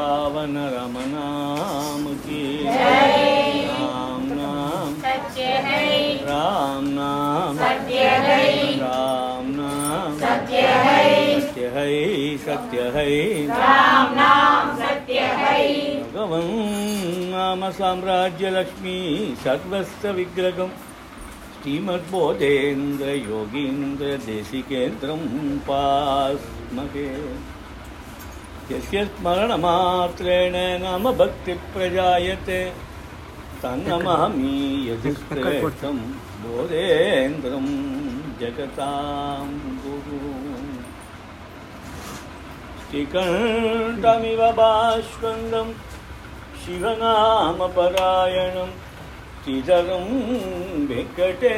पावन रम नाम की। राम नाम। राम नाम। राम नाम। सत्य है सत्य है राम नाम सत्य है भगवन् नाम साम्राज्यलक्ष्मी सर्वस्य विग्रहम् श्रीमद्बोधेन्द्र योगीन्द्र देशिकेन्द्रं पास्महे यस्य स्मरणमात्रेण नाम भक्तिप्रजायते। तन्नमहमीयुष् बोधेन्द्रं जगतां गुरु। श्रीकण्ठमिव बाष्कन्दं शिवनामपरायणं चिदरं वेङ्कटेचार्यं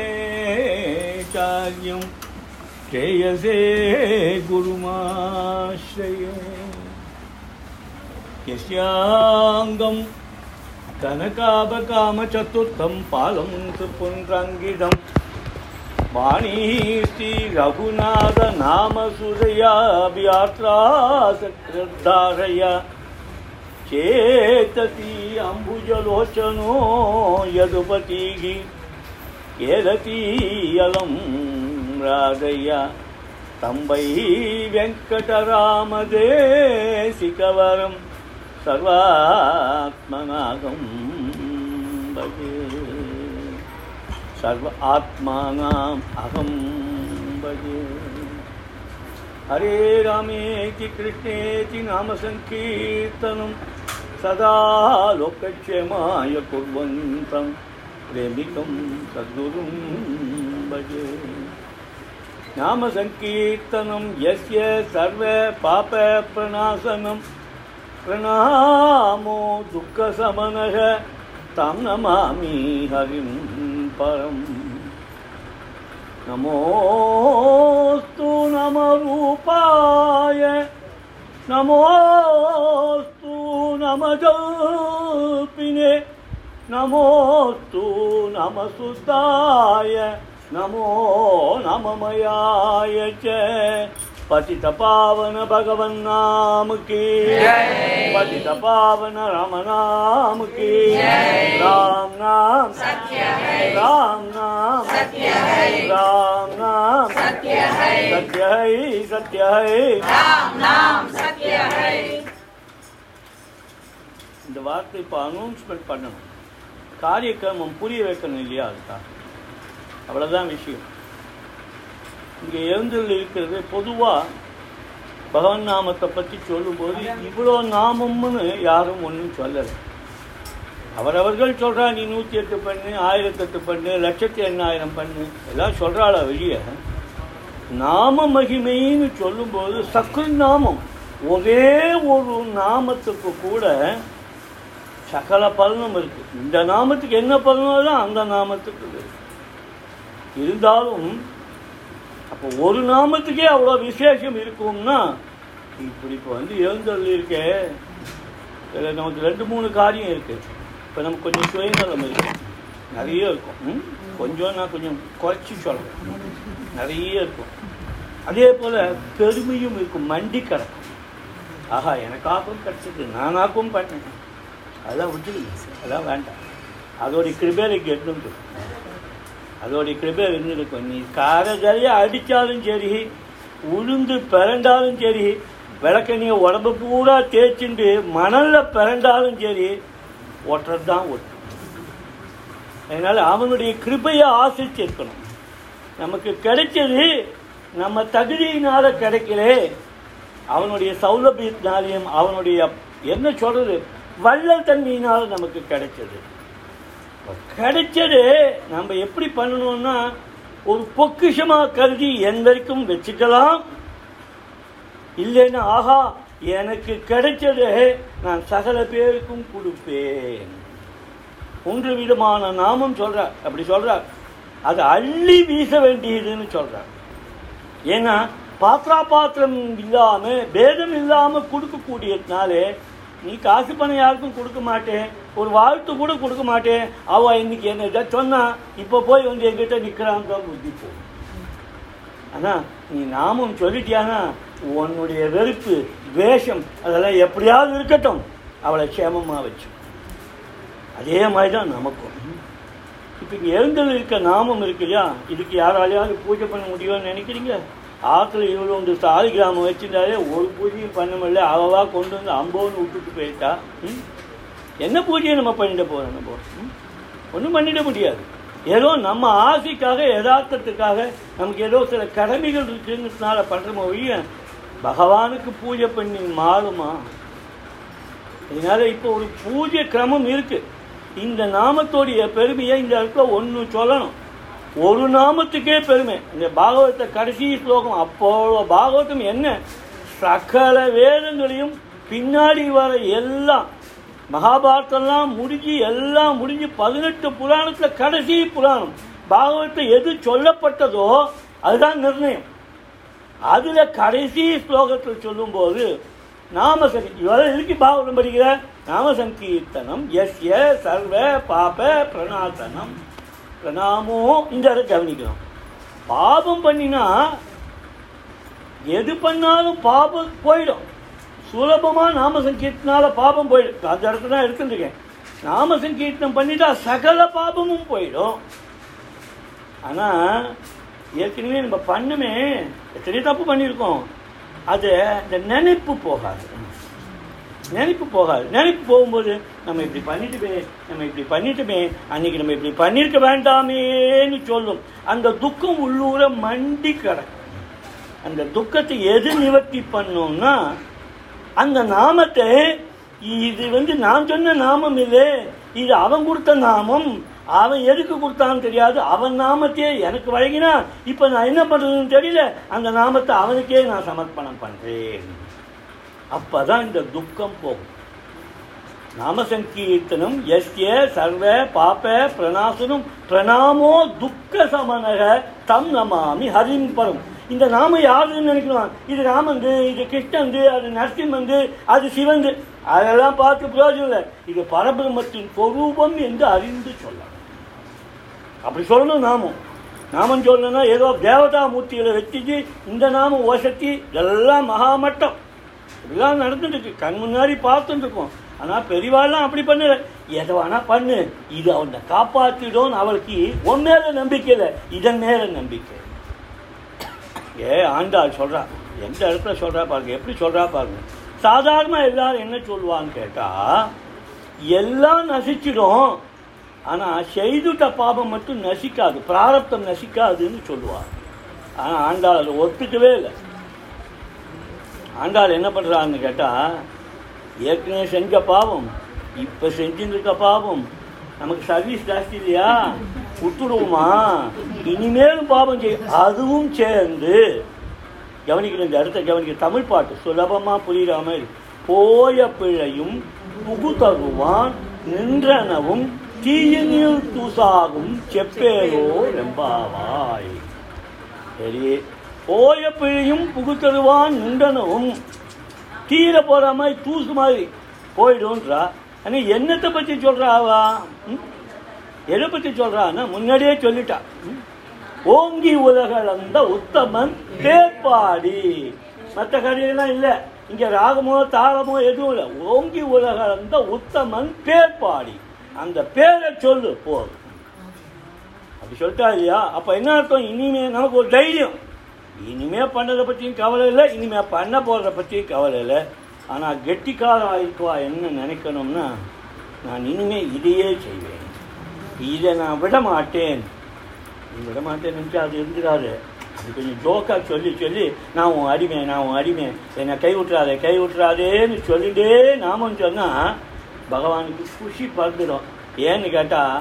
श्रेयसे गुरुमाश्रये। యస్యాంగం కనకాభకామచతుర్థం పాలం త్రిపుండ్రంగిడం వాణీ శ్రీ రఘునాథ నామ సురయాభ్యాత్రాసక్రధారయ చేతసి అంబుజలోచనో యదుపతిగి కేలతీయలం రాధయ్య తంబై వెంకటరామదేశికవరం सर्वात्मनागं भजे। सर्व आत्मानाम् अहं भजे। हरे रामेति नाम सङ्कीर्तनं सदा लोकक्षेमाय कुर्वन्तं। प्रेमिकं सद्गुरुं भजे। பிரணாமோ துக்க சமனக தம் நமாமி ஹரிம் பரம் நமோஸ்து நம ரூபாய நமோஸ்து நம கல்பினே நமோஸ்து நம சுத்தாய நமோ நமமயாய नममयाय च पतितपावन भगवन्नाम की पतितपावन रम नाम की राम नाम सत्य है राम नाम सत्य है राम नाम सत्य है सत्य है सत्य है राम नाम सत्य है இந்த வார்த்தை இப்போ அனௌன்ஸ்மெண்ட் பண்ணணும் காரியக்கிரமம் புரிய வைக்கணும் இல்லையா அதுதான் அவ்வளோதான் விஷயம் இங்கே எழுந்தல் இருக்கிறது பொதுவாக பகவன் நாமத்தை பற்றி சொல்லும்போது இவ்வளோ நாமம்னு யாரும் ஒன்றும் சொல்லலை. அவரவர்கள் சொல்றா நீ நூற்றி எட்டு பண்ணு ஆயிரத்தெட்டு பண்ணு லட்சத்தி எண்ணாயிரம் பண்ணு எல்லாம் சொல்கிறாளா வெளிய. நாம மகிமைன்னு சொல்லும்போது சக்குல் நாமம். ஒரே ஒரு நாமத்துக்கு கூட சகல பலனும் இருக்கு. இந்த நாமத்துக்கு என்ன பலனோ அந்த நாமத்துக்கு இருக்கு. இருந்தாலும் அப்போ ஒரு நாமத்துக்கே அவ்வளோ விசேஷம் இருக்கும்னா இப்படி இப்போ வந்து எழுந்தருள் இருக்கே இதில் நமக்கு ரெண்டு மூணு காரியம் இருக்கு. இப்போ நமக்கு கொஞ்சம் சுயநலம் இருக்கு. நிறைய இருக்கும். ம்? கொஞ்சம் நான் கொஞ்சம் குறைச்சி சொல்கிறேன் நிறைய இருக்கும். அதே போல் பெருமையும் இருக்கும். மண்டி கிடக்கும் ஆஹா எனக்காகவும் கிடச்சிது. நானாகவும் பண்ணேன். அதெல்லாம் விட்டுருங்க அதெல்லாம் வேண்டாம். அதோடைய கிருபையில் கெட்டுன்னு அதோடைய கிருபை இருந்திருக்கும். நீ காரகரையை அடித்தாலும் சரி உளுந்து பிறண்டாலும் சரி விளக்கண்ணிய உடம்பு பூரா தேய்ச்சிண்டு மணலில் பிறண்டாலும் சரி ஒட்டுறது தான் ஒட்டு. அதனால் அவனுடைய கிருபையை ஆசிரிச்சிருக்கணும் நமக்கு கிடைச்சது நம்ம தகுதியினால் கிடைக்கல. அவனுடைய சௌலபியத்தினாலையும் அவனுடைய என்ன சொல்கிறது வள்ளல் தன்மையினால் நமக்கு கிடைச்சது. கிடைச்சது நம்ம எப்படி பண்ணணும்னா ஒரு பொக்கிஷமாக கருதி என் வரைக்கும் வச்சுக்கலாம். இல்லைன்னா ஆஹா எனக்கு கிடைச்சது நான் சகல பேருக்கும் கொடுப்பேன். ஒன்று விதமான நாமம் சொல்கிறார் அப்படி சொல்கிறார் அது அள்ளி வீச வேண்டியதுன்னு சொல்கிறார் ஏன்னா பாத்திரா பாத்திரம் இல்லாமல் பேதம் இல்லாமல் கொடுக்கக்கூடியதுனாலே நீ காசு பணம் யாருக்கும் கொடுக்க மாட்டேன். ஒரு வாழ்த்து கூட கொடுக்க மாட்டேன். அவ இன்னைக்கு என்ன சொன்னான் சொன்னா போய் வந்து எங்கிட்ட நிக்கிறான் தான் புத்தி. போ ஆனால் நீ நாமம் சொல்லிட்டியானா உன்னுடைய வெறுப்பு வேஷம் அதெல்லாம் எப்படியாவது இருக்கட்டும். அவளை க்ஷேமமாக வச்சு. அதே மாதிரி தான் நமக்கும். இப்போ இங்கே எழுந்தல் இருக்க நாமம் இருக்கு இல்லையா இதுக்கு யாராலையாவது பூஜை பண்ண முடியும்னு நினைக்கிறீங்க? ஆற்றுல இவ்வளோ ஒன்று கிராமம் வச்சுருந்தாலே ஒரு பூஜையும் பண்ண முடியல. அவவா கொண்டு வந்து அம்போன்னு விட்டுட்டு போயிட்டா ம்? என்ன பூஜையை நம்ம பண்ணிட போகிறோம் நம்ம? ஒன்றும் பண்ணிட முடியாது. ஏதோ நம்ம ஆசைக்காக யதார்த்தத்துக்காக நமக்கு ஏதோ சில கடமைகள் இருக்குங்கிறதுனால பண்ணுறோமோ ஒழிய பகவானுக்கு பூஜை பண்ணி மாறுமா? இதனால் இப்போ ஒரு பூஜை கிரமம் இருக்குது இந்த நாமத்தோடைய பெருமையை இந்த இடத்துல ஒன்று சொல்லணும். ஒரு நாமத்துக்கே பெருமை. இந்த பாகவத கடைசி ஸ்லோகம் அப்போ பாகவதம் என்ன? சகல வேதங்களையும் பின்னாடி வர எல்லாம் மகாபாரதம்லாம் முடிஞ்சு எல்லாம் முடிஞ்சு பதினெட்டு புராணத்தில் கடைசி புராணம். பாகவத்தை எது சொல்லப்பட்டதோ அதுதான் நிர்ணயம். அதில் கடைசி ஸ்லோகத்தில் சொல்லும்போது நாம சங்கி இவரை இருக்கு பாகவதம் படிக்கிற? நாம சங்கீர்த்தனம் எஸ்ய சர்வ பாப பிரணாத்தனம் பிரணாமோ இந்த இடத்த கவனிக்கணும். பாபம் பண்ணினா எது பண்ணாலும் பாபம் போயிடும். சுலபமாக நாம சங்கீர்த்தனால பாபம் போயிடும். அந்த இடத்துல தான் எடுத்துருக்கேன் நாம சங்கீர்த்தனம் பண்ணிட்டா சகல பாபமும் போயிடும். ஆனால் ஏற்கனவே நம்ம பண்ணுமே எத்தனையோ தப்பு பண்ணியிருக்கோம். அது இந்த நினைப்பு போகாது. நினைப்பு போகாது. நினைப்பு போகும்போது நம்ம இப்படி பண்ணிட்டுமே நம்ம இப்படி பண்ணிட்டுமே அன்னைக்கு நம்ம இப்படி பண்ணியிருக்க வேண்டாமேன்னு சொல்லும். அந்த துக்கம் உள்ளூர மண்டி கிடக்கும். அந்த துக்கத்தை எது நிவர்த்தி பண்ணோம்னா அந்த நாமத்தை இது வந்து நான் சொன்ன நாமம் இல்லை. இது அவன் கொடுத்த நாமம். அவன் எதுக்கு கொடுத்தான்னு தெரியாது. அவன் நாமத்தையே எனக்கு வழங்கினா இப்போ நான் என்ன பண்ணுறதுன்னு தெரியல. அந்த நாமத்தை அவனுக்கே நான் சமர்ப்பணம் பண்ணுறேன் அப்போ தான் இந்த துக்கம் போகும். நாம சங்கீர்த்தனம் எஸ்ய சர்வ பாப பிரணாசனம் பிரணாமோ துக்க சமனக தம் நமாமி ஹரிம் பரம். இந்த நாமம் யாருன்னு நினைக்கலாம் இது ராமந்து இது கிருஷ்ணந்து அது நரசிம்மந்து அது சிவந்து. அதெல்லாம் பார்த்து பிரயோஜனம் இல்லை. இது பரபிரமத்தின் பொரூபம் என்று அறிந்து சொல்லலாம் அப்படி சொல்லணும் நாமம் நாமம் சொல்லணும்னா ஏதோ தேவதா மூர்த்திகளை வச்சுட்டு இந்த நாமம் ஓசத்தி இதெல்லாம் மகாமட்டம். இதெல்லாம் நடந்துட்டு இருக்கு. கண் முன்னாடி பார்த்துட்டு இருக்கோம். ஆனா பெரியவாள்லாம் அப்படி பண்ணல. எதை வேணா பண்ணு. இது அவனை காப்பாற்றிடும் அவளுக்கு உன் மேல நம்பிக்கை இல்லை. இதன் மேல நம்பிக்கை. ஏ ஆண்டாள் சொல்றா. எந்த இடத்துல சொல்றா பாருங்க. எப்படி சொல்றா பாருங்க. சாதாரண எல்லாரும் என்ன சொல்லுவான்னு கேட்டா எல்லாம் நசிச்சிடும். ஆனா செய்துட்ட பாபம் மட்டும் நசிக்காது. பிராரப்தம் நசிக்காதுன்னு சொல்லுவார் ஆனா ஆண்டாள் அதை ஒத்துக்கவே இல்லை. ஆண்டாள் என்ன பண்றான்னு கேட்டால் ஏற்கனவே செஞ்ச பாவம் இப்போ செஞ்சுருக்க பாவம் நமக்கு சர்வீஸ் ஜாஸ்தி இல்லையா? விட்டுடுவோமா? இனிமேலும் பாவம் செய் அதுவும் சேர்ந்து கவனிக்கிற இந்த அடுத்த கவனிக்கிற தமிழ் பாட்டு சுலபமாக புரியுற மாதிரி போய பிழையும் புகுதருவான் நின்றனவும் தீயினில் தூசாகும் செப்பேரோ நம்பாவாய் சரி. போய பிழையும் புகுத்தருவான் நுண்டனவும் தீர போற மாதிரி தூசு மாதிரி போயிடும்ன்றா. ஆனா என்னத்தை பற்றி சொல்றா அவா ம்? எதை பற்றி சொல்றான்னா முன்னாடியே சொல்லிட்டா. ஓங்கி உலகளந்த உத்தமன் பேர்பாடி மற்ற கதையெல்லாம் இல்லை. இங்க ராகமோ தாளமோ எதுவும் இல்லை. ஓங்கி உலகளந்த உத்தமன் பேர்பாடி அந்த பேரை சொல்லு போதும் அப்படி சொல்லிட்டா இல்லையா? அப்ப என்ன அர்த்தம்? இனிமே நமக்கு ஒரு தைரியம். இனிமே பண்ணதை பற்றியும் கவலை இல்லை இனிமே பண்ண போகிறத பற்றியும் கவலை இல்லை. ஆனால் கெட்டிக்காரம் ஆயிருக்குவா என்ன நினைக்கணும்னா நான் இனிமே இதையே செய்வேன். இதை நான் விட மாட்டேன். நீ விட மாட்டேன்னு அது இருந்துடாது அது கொஞ்சம் ஜோக்கா சொல்லி சொல்லி நான் உன் அடிமை நான் உன் அடிமை என்னை கை விட்டுறாதே கை விட்டுறாதேன்னு சொல்லிட்டே நாமன்னு சொன்னால் பகவானுக்கு குஷி பறந்துடும் ஏன்னு கேட்டால்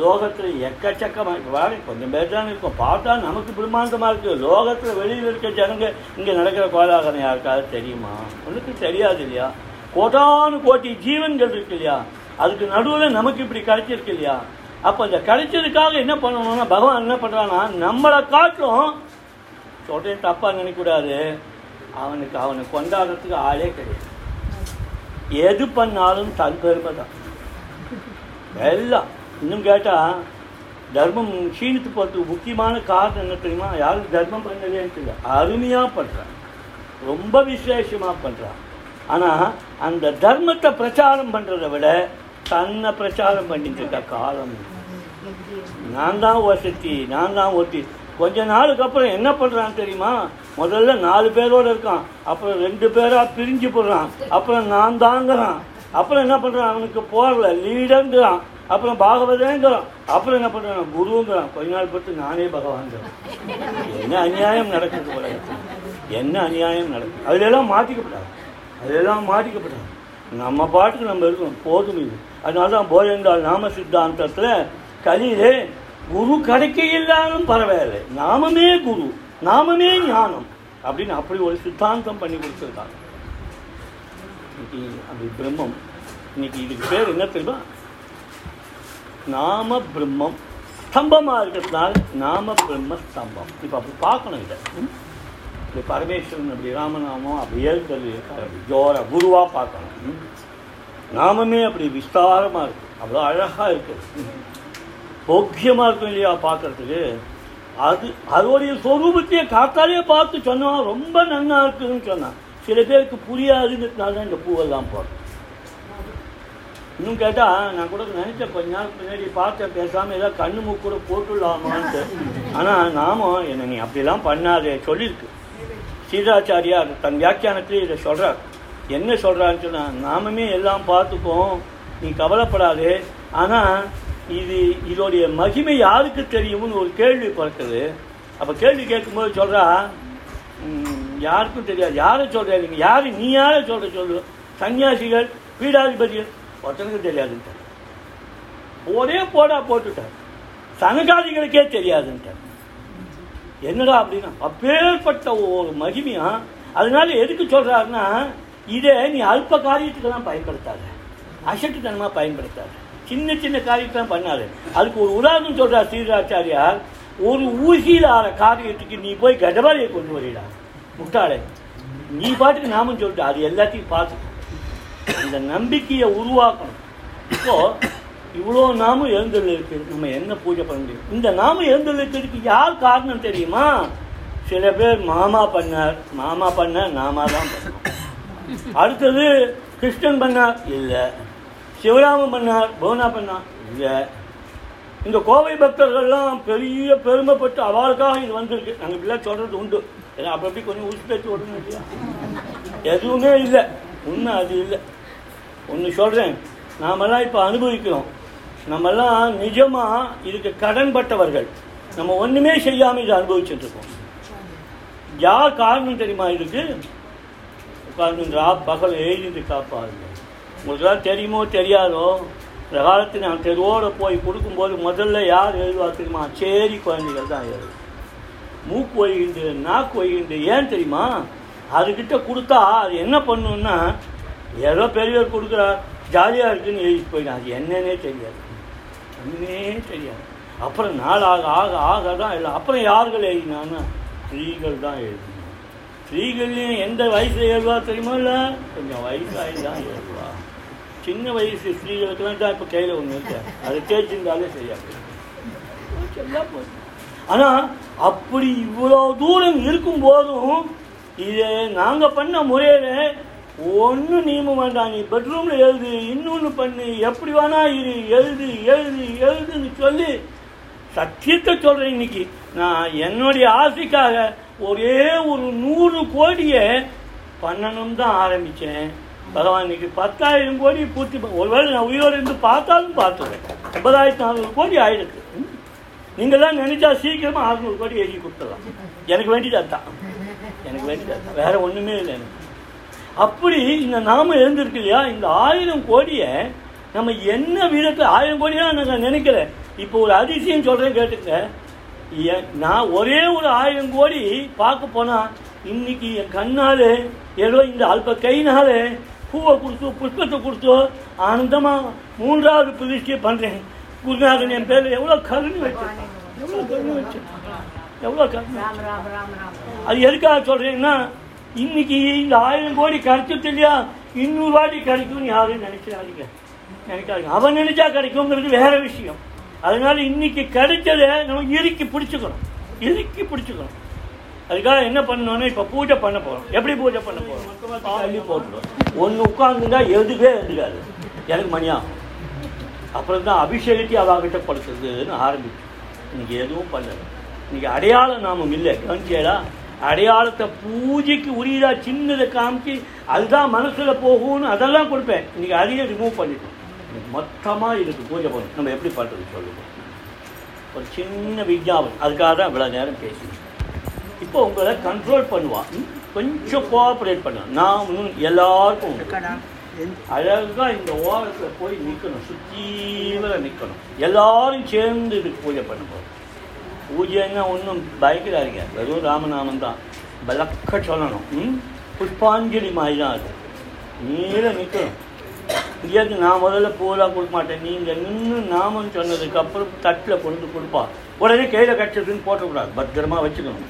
லோகத்தில் எக்கச்சக்கமாக இப்போ கொஞ்சம் பேர் தான் இருக்கும். பார்த்தா நமக்கு பிரம்மாண்டமாக இருக்குது லோகத்தில் வெளியில் இருக்க ஜனங்க இங்கே நடக்கிற கோலாகலம் யாருக்காவது தெரியுமா? உனக்கு தெரியாது இல்லையா? கோட்டானு கோட்டி ஜீவன்கள் இருக்கு இல்லையா? அதுக்கு நடுவில் நமக்கு இப்படி கிடைச்சிருக்கு இல்லையா? அப்போ இந்த கிடைச்சதுக்காக என்ன பண்ணணும்னா பகவான் என்ன பண்ணுறான்னா நம்மளை காட்டும் சொல்கிறேன் தப்பாக நினைக்கக்கூடாது. அவனுக்கு அவனை கொண்டாடுறதுக்கு ஆளே கிடையாது. எது பண்ணாலும் தன் பெருமை தான் எல்லாம். இன்னும் கேட்டால் தர்மம் க்ஷீணித்து போகிறதுக்கு முக்கியமான காரணம் என்ன தெரியுமா? யாரும் தர்மம் பண்ணலேன்னு தெரியல அருமையாக பண்ணுறான் ரொம்ப விசேஷமாக பண்ணுறான் ஆனால் அந்த தர்மத்தை பிரச்சாரம் பண்ணுறதை விட தன்னை பிரச்சாரம் பண்ணிட்டு இருக்க காலம். நான் தான் வசதி நான் தான் ஒத்தி கொஞ்ச நாளுக்கு அப்புறம் என்ன பண்ணுறான் தெரியுமா? முதல்ல நாலு பேரோட இருக்கான். அப்புறம் ரெண்டு பேராக பிரிஞ்சு போடுறான் அப்புறம் நான் தாங்கிறான். அப்புறம் என்ன பண்ணுறான் அவனுக்கு போகல. லீடங்கிறான். அப்புறம் பாகவதேங்கிறான். அப்புறம் என்ன பண்ணுறான் குருங்கிறான். கொஞ்ச நாள் பட்டு நானே பகவான்கிறான் என்ன அநியாயம் நடக்குது போல என்ன அநியாயம் நடக்குது? அதிலெல்லாம் மாட்டிக்கப்படாது. அதிலெல்லாம் மாட்டிக்கப்படாது. நம்ம பாட்டுக்கு நம்ம இருக்கணும் போதும் இது. அதனால தான் போயங்கால் நாம சித்தாந்தத்தில் கலியிலே குரு கிடைக்க இல்லாலும் பரவாயில்லை. நாமமே குரு. நாமமே ஞானம். அப்படின்னு அப்படி ஒரு சித்தாந்தம் பண்ணி கொடுத்துருக்காங்க. அப்படி பிரம்மம். இன்னைக்கு இதுக்கு பேர் என்ன தெரியுமா? நாம பிரம்மம். ஸ்தம்பமாக இருக்கிறதுனால நாம பிரம்ம ஸ்தம்பம். இப்போ அப்படி பார்க்கணும் இதை. ம்? இப்படி பரமேஸ்வரன் அப்படி ராமநாமம் அப்படி ஏற்கல் இருக்கார். அப்படி ஜோர குருவாக பார்க்கணும். நாமமே அப்படி விஸ்தாரமாக இருக்கு. அவ்வளோ அழகாக இருக்கு. போக்கியமாக இருக்கும் இல்லையா பார்க்கறதுக்கு? அது அதோடைய சொரூபத்தையே காத்தாலே பார்த்து சொன்னால் ரொம்ப நன்னா இருக்குதுன்னு சொன்னான் சில பேருக்கு புரியாதுங்கிறதுனால தான் இந்த பூவெல்லாம் போடுறோம். இன்னும் கேட்டால் நான் கூட நினச்சேன் கொஞ்ச நாள் பின்னாடி பார்த்தேன் பேசாமல் ஏதாவது கண்ணு மூக்கூட போட்டுடலாமான்ட்டு. ஆனால் நாமும் என்னை நீ அப்படிலாம் பண்ணாதே சொல்லியிருக்கு சீதாச்சாரியார் தன் வியாக்கியானத்திலே இதை சொல்கிறார் என்ன சொல்கிறான்னு சொன்னால் நாமமே எல்லாம் பார்த்துப்போம் நீ கவலைப்படாதே. ஆனால் இது இதோடைய மகிமை யாருக்கு தெரியும்னு ஒரு கேள்வி பிறக்குது. அப்போ கேள்வி கேட்கும்போது சொல்கிறா யாருக்கும் தெரியாது. யாரை சொல்கிற நீங்கள் யார்? நீ யாரை சொல்கிற சொல்லு? சன்னியாசிகள் பீடாதிபதிகள் ஒருத்தனுக்கு தெரியாதுன்ட்டார். ஒரே போடா போட்டுட்டார். சனகாதிகளுக்கே தெரியாதுன்ட்டார். என்னடா அப்படின்னா அப்பேற்பட்ட ஒரு மகிமையா? அதனால எதுக்கு சொல்றாருன்னா இதை நீ அல்ப காரியத்துக்கெல்லாம் பயன்படுத்தாத. அசட்டுத்தனமாக பயன்படுத்தாத. சின்ன சின்ன காரியத்தான் பண்ணாது. அதுக்கு ஒரு உதாரணம் சொல்கிறார் ஸ்ரீராச்சாரியார். ஒரு ஊசியில் ஆற காரியத்துக்கு நீ போய் கடவாரியை கொண்டு வரீடா முட்டாளே. நீ பாட்டுக்கு நாமும் சொல்லிட்டு அது எல்லாத்தையும் பார்த்துக்கோ. அந்த நம்பிக்கையை உருவாக்கணும். இப்போ இவ்வளோ நாமும் எழுந்தல் நம்ம என்ன பூஜை பண்ண முடியும்? இந்த நாம எழுந்தள்ளிருக்கிறதுக்கு யார் காரணம் தெரியுமா? சில பேர் மாமா பண்ணார் மாமா பண்ணார் நாமா தான் பண்ணோம் அடுத்தது கிருஷ்ணன் பண்ணார் இல்லை. சிவராமன் பண்ணார் பவுனா பண்ணார் இல்லை. இந்த கோவை பக்தர்கள்லாம் பெரிய பெருமைப்பட்டு அவளுக்காக இது வந்திருக்கு. நாங்கள் இப்படிலாம் சொல்கிறது உண்டு. ஏன்னா அப்படி அப்படி கொஞ்சம் ஊசி பேச்சு விடணும் இல்லையா? எதுவுமே இல்லை. உண்மை அது இல்லை. ஒன்று சொல்கிறேன் நாமெல்லாம் இப்போ அனுபவிக்கிறோம். நம்மெல்லாம் நிஜமாக இதுக்கு கடன்பட்டவர்கள். நம்ம ஒன்றுமே செய்யாமல் இதை அனுபவிச்சுட்டுருக்கோம் யார் காரணம் தெரியுமா இதுக்கு? உட்கார்ந்து ரா பகல் எழுதிட்டு காப்பாருங்க. உங்களுக்குலாம் தெரியுமோ தெரியாதோ? இந்த காலத்து நான் தெருவோடு போய் கொடுக்கும்போது முதல்ல யார் எழுதுவா தெரியுமா? சேரி குழந்தைகள் தான் எழுது. மூக்கு ஒய்கிண்டு நாக்கு ஒய்கிண்டு ஏன் தெரியுமா? அதுக்கிட்ட கொடுத்தா அது என்ன பண்ணுன்னா ஏதோ பெரியவர் கொடுக்குறார். ஜாலியாக இருக்குன்னு எழுதிட்டு போயிடும் அது என்னன்னே தெரியாது. ஒன்றுமே தெரியாது. அப்புறம் நாள் ஆக ஆக ஆக தான் இல்லை அப்புறம் யார்கள் எழுதினான்னா ஸ்திரீகள் தான் எழுதினாங்க ஸ்திரீகள்லையும் எந்த வயசில் எழுதுவா தெரியுமா இல்லை? கொஞ்சம் வயசாகி தான் எழுதுவா. சின்ன வயசு ஸ்திரீகளுக்கெல்லாம் தான் இப்போ கையில் ஒன்று இருக்கு. அதை தேய்ச்சிருந்தாலே சரியாக போயிடும் ஆனால் அப்படி இவ்வளோ தூரம் இருக்கும் போதும் இதை நாங்கள் பண்ண முறையில் ஒன்றும் நீம வேண்டாம் நீ பெட்ரூமில் எழுது இன்னொன்று பண்ணு எப்படி வேணா இரு எழுது எழுது எழுதுன்னு சொல்லி. சத்தியத்தை சொல்கிறேன் இன்னைக்கு. நான் என்னுடைய ஆசைக்காக ஒரே ஒரு நூறு கோடியை பண்ணணும் தான் ஆரம்பித்தேன் பகவான் இன்னைக்கு பத்தாயிரம் கோடி பூர்த்தி ஒருவேளை நான் உயிரோடு இருந்து பார்த்தாலும் பார்த்துருவேன் ஐம்பதாயிரத்தி நானூறு கோடி ஆயிடுச்சு நீங்கள் தான் நினச்சா சீக்கிரமாக அறுநூறு கோடி எழுதி கொடுத்துடலாம். எனக்கு வேண்டியதாக தான் எனக்கு வேண்டியதாக தான் வேறு ஒன்றுமே இல்லை எனக்கு. அப்படி இந்த நாம எழுந்திருக்கு இல்லையா? இந்த ஆயிரம் கோடியை நம்ம என்ன விதத்தில் ஆயிரம் கோடியாக நான் நினைக்கிறேன் இப்போ ஒரு அதிசயம் சொல்றேன் கேட்டுங்க என்- நான் ஒரே ஒரு ஆயிரம் கோடி பார்க்க போனா இன்னைக்கு என் கண்ணாலே ஏதோ இந்த அல்ப கைனாலே பூவை கொடுத்து புஷ்பத்தை கொடுத்து ஆனந்தமா மூன்றாவது பிரதிஷ்டை பண்றேன். குருநாதன் என் பேர்ல எவ்வளவு கருணை வச்சேன் எவ்வளவு கருணை வச்சேன் எவ்வளவு கருணை அது எதுக்காக சொல்றேன்னா இன்னைக்கு இந்த ஆயிரம் கோடி கிடைச்சது இல்லையா? இன்னொரு வாட்டி கிடைக்கும்னு யாரும் நினைக்கிறாதீங்க நினைக்காதீங்க. அவன் நினைச்சா கிடைக்குங்கிறது வேற விஷயம். அதனால இன்னைக்கு கிடைச்சதை நம்ம இறுக்கி பிடிச்சுக்கணும். இறுக்கி பிடிச்சுக்கணும். அதுக்காக என்ன பண்ணணும்னா இப்போ பூஜை பண்ண போகிறோம் எப்படி பூஜை பண்ண போகிறோம் தள்ளி போட்டுடும் ஒன்று உட்காந்துருந்தா எதுவே எழுதுக்காது எனக்கு மணியாகும் அப்புறம் தான் அபிஷேகத்தை அவாகிட்ட படுத்துறதுன்னு ஆரம்பிச்சு இன்னைக்கு எதுவும் பண்ணல. இன்னைக்கு அடையாள நாமம் இல்லை. கவனிச்சேடா அடையாளத்தை பூஜைக்கு உரியதா சின்னதை காமிச்சு அதுதான் மனசுல போகும்னு அதெல்லாம் கொடுப்பேன். இன்னைக்கு அதையும் ரிமூவ் பண்ணிட்டோம். இன்னைக்கு மொத்தமா இருக்கு பூஜை பண்ணணும் நம்ம எப்படி பண்றது சொல்லுங்க ஒரு சின்ன விஞ்ஞாபனம் அதுக்காக தான் இவ்வளோ நேரம் பேசி இப்போ உங்களை கண்ட்ரோல் பண்ணுவான்? கொஞ்சம் கோஆப்ரேட் பண்ணுவான் நான் இன்னும் எல்லாருக்கும் உண்டு. அழகா இந்த ஓரத்துல போய் நிக்கணும். சுத்தீவிர நிக்கணும். எல்லாரும் சேர்ந்து இதுக்கு பூஜை பண்ண போறோம் பூஜைன்னா ஒன்றும் பயக்கிறாருங்க வெறும் ராமநாமம் தான். பலக்க சொல்லணும். ம்? புஷ்பாஞ்சலி மாதிரி தான் அது. நீர நிற்கணும் இங்கேருந்து நான் முதல்ல பூவெல்லாம் கொடுக்க மாட்டேன். நீங்கள் நின்று நாமம் சொன்னதுக்கப்புறம் தட்டில் கொண்டு கொடுப்பா. உடனே கையில் கட்சதுன்னு போட்டக்கூடாது. பத்திரமா வச்சுக்கணும்.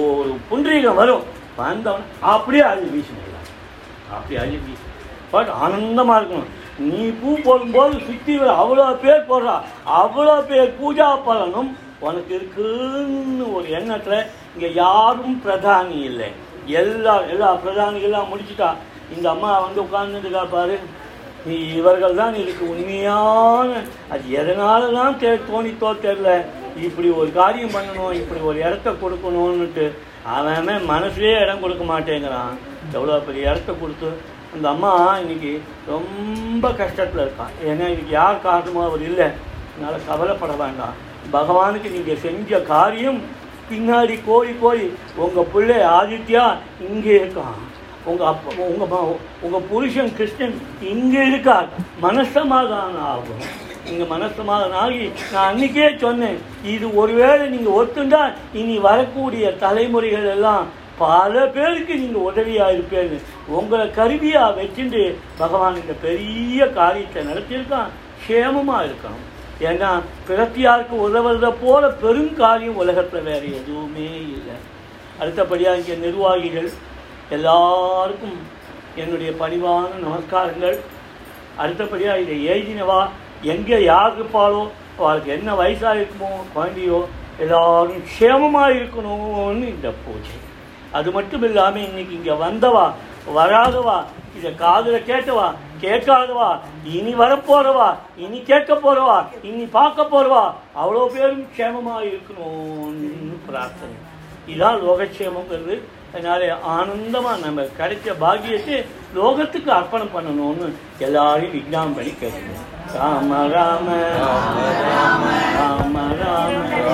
ஒரு புன்றீகம் வரும். வந்தவன் அப்படியே அள்ளி வீசினாங்க அப்படி அள்ளி வீசி பட் ஆனந்தமாக இருக்கணும். நீ பூ போடும்போது சுற்றி அவ்வளோ பேர் போடுறா. அவ்வளோ பேர் பூஜா பலனும் உனக்கு இருக்குன்னு ஒரு எண்ணத்தில் இங்கே யாரும் பிரதானி இல்லை. எல்லா எல்லா பிரதானிகள்லாம் முடிச்சுட்டா இந்த அம்மா வந்து உட்கார்ந்துட்டுக்கா பாரு. நீ இவர்கள் தான் இதுக்கு உண்மையான அது எதனால தான் தே தோணித்தோ தெரில. இப்படி ஒரு காரியம் பண்ணணும் இப்படி ஒரு இடத்த கொடுக்கணும்னுட்டு அவன் மனசுலேயே இடம் கொடுக்க மாட்டேங்கிறான். எவ்வளோ பெரிய இடத்த கொடுத்து அந்த அம்மா இன்னைக்கு ரொம்ப கஷ்டத்தில் இருக்கான் ஏன்னா இன்னைக்கு யார் காரணமோ அவர் இல்லை. அதனால் கவலைப்பட வேண்டாம். பகவானுக்கு நீங்கள் செஞ்ச காரியம் பின்னாடி கோழி கோழி உங்கள் பிள்ளை ஆதித்யா இங்கே இருக்கான் உங்கள் அப்பா உங்கள் உங்கள் புருஷன் கிருஷ்ணன் இங்கே இருக்கார் மனசமாதானம் ஆகும். நீங்கள் மனசமாதானம் ஆகி நான் அன்னைக்கே சொன்னேன் இது ஒருவேளை நீங்கள் ஒத்துண்டா இனி வரக்கூடிய தலைமுறைகள் எல்லாம் பல பேருக்கு நீங்கள் உதவியாக இருப்பேன்னு உங்களை கருவியாக வச்சுட்டு பகவான் இந்த பெரிய காரியத்தை நடத்தியிருக்கான். க்ஷேமமாக இருக்கணும் ஏன்னா பிறப்பியாருக்கு உதவுறத போல பெருங்காரியம் உலகத்தில் வேறு எதுவுமே இல்லை. அடுத்தபடியாக இங்கே நிர்வாகிகள் எல்லாருக்கும் என்னுடைய பணிவான நமஸ்காரங்கள். அடுத்தபடியாக இதை எழுதினவா எங்கே யார் இருப்பாளோ அவளுக்கு என்ன வயசாக இருக்குமோ குழந்தையோ எல்லாரும் க்ஷேமமாக இருக்கணும்னு இந்த பூஜை. அது மட்டும் இல்லாமல் இன்னைக்கு இங்கே வந்தவா வராதவா இதை காதில் கேட்டவா கேட்காதவா? இனி வரப்போறவா? இனி கேட்க போறவா இனி பார்க்க போறவா அவ்வளோ பேரும் க்ஷேமமாக இருக்கணும்னு பிரார்த்தனை. இதான் லோகக்ஷேமங்கிறது. அதனால ஆனந்தமாக நம்ம கிடைச்ச பாக்கியத்தை லோகத்துக்கு அர்ப்பணம் பண்ணணும்னு எல்லாரையும் விஜயம் பண்ணி கேட்கணும் ராம. ராம ராம. ராம ராம.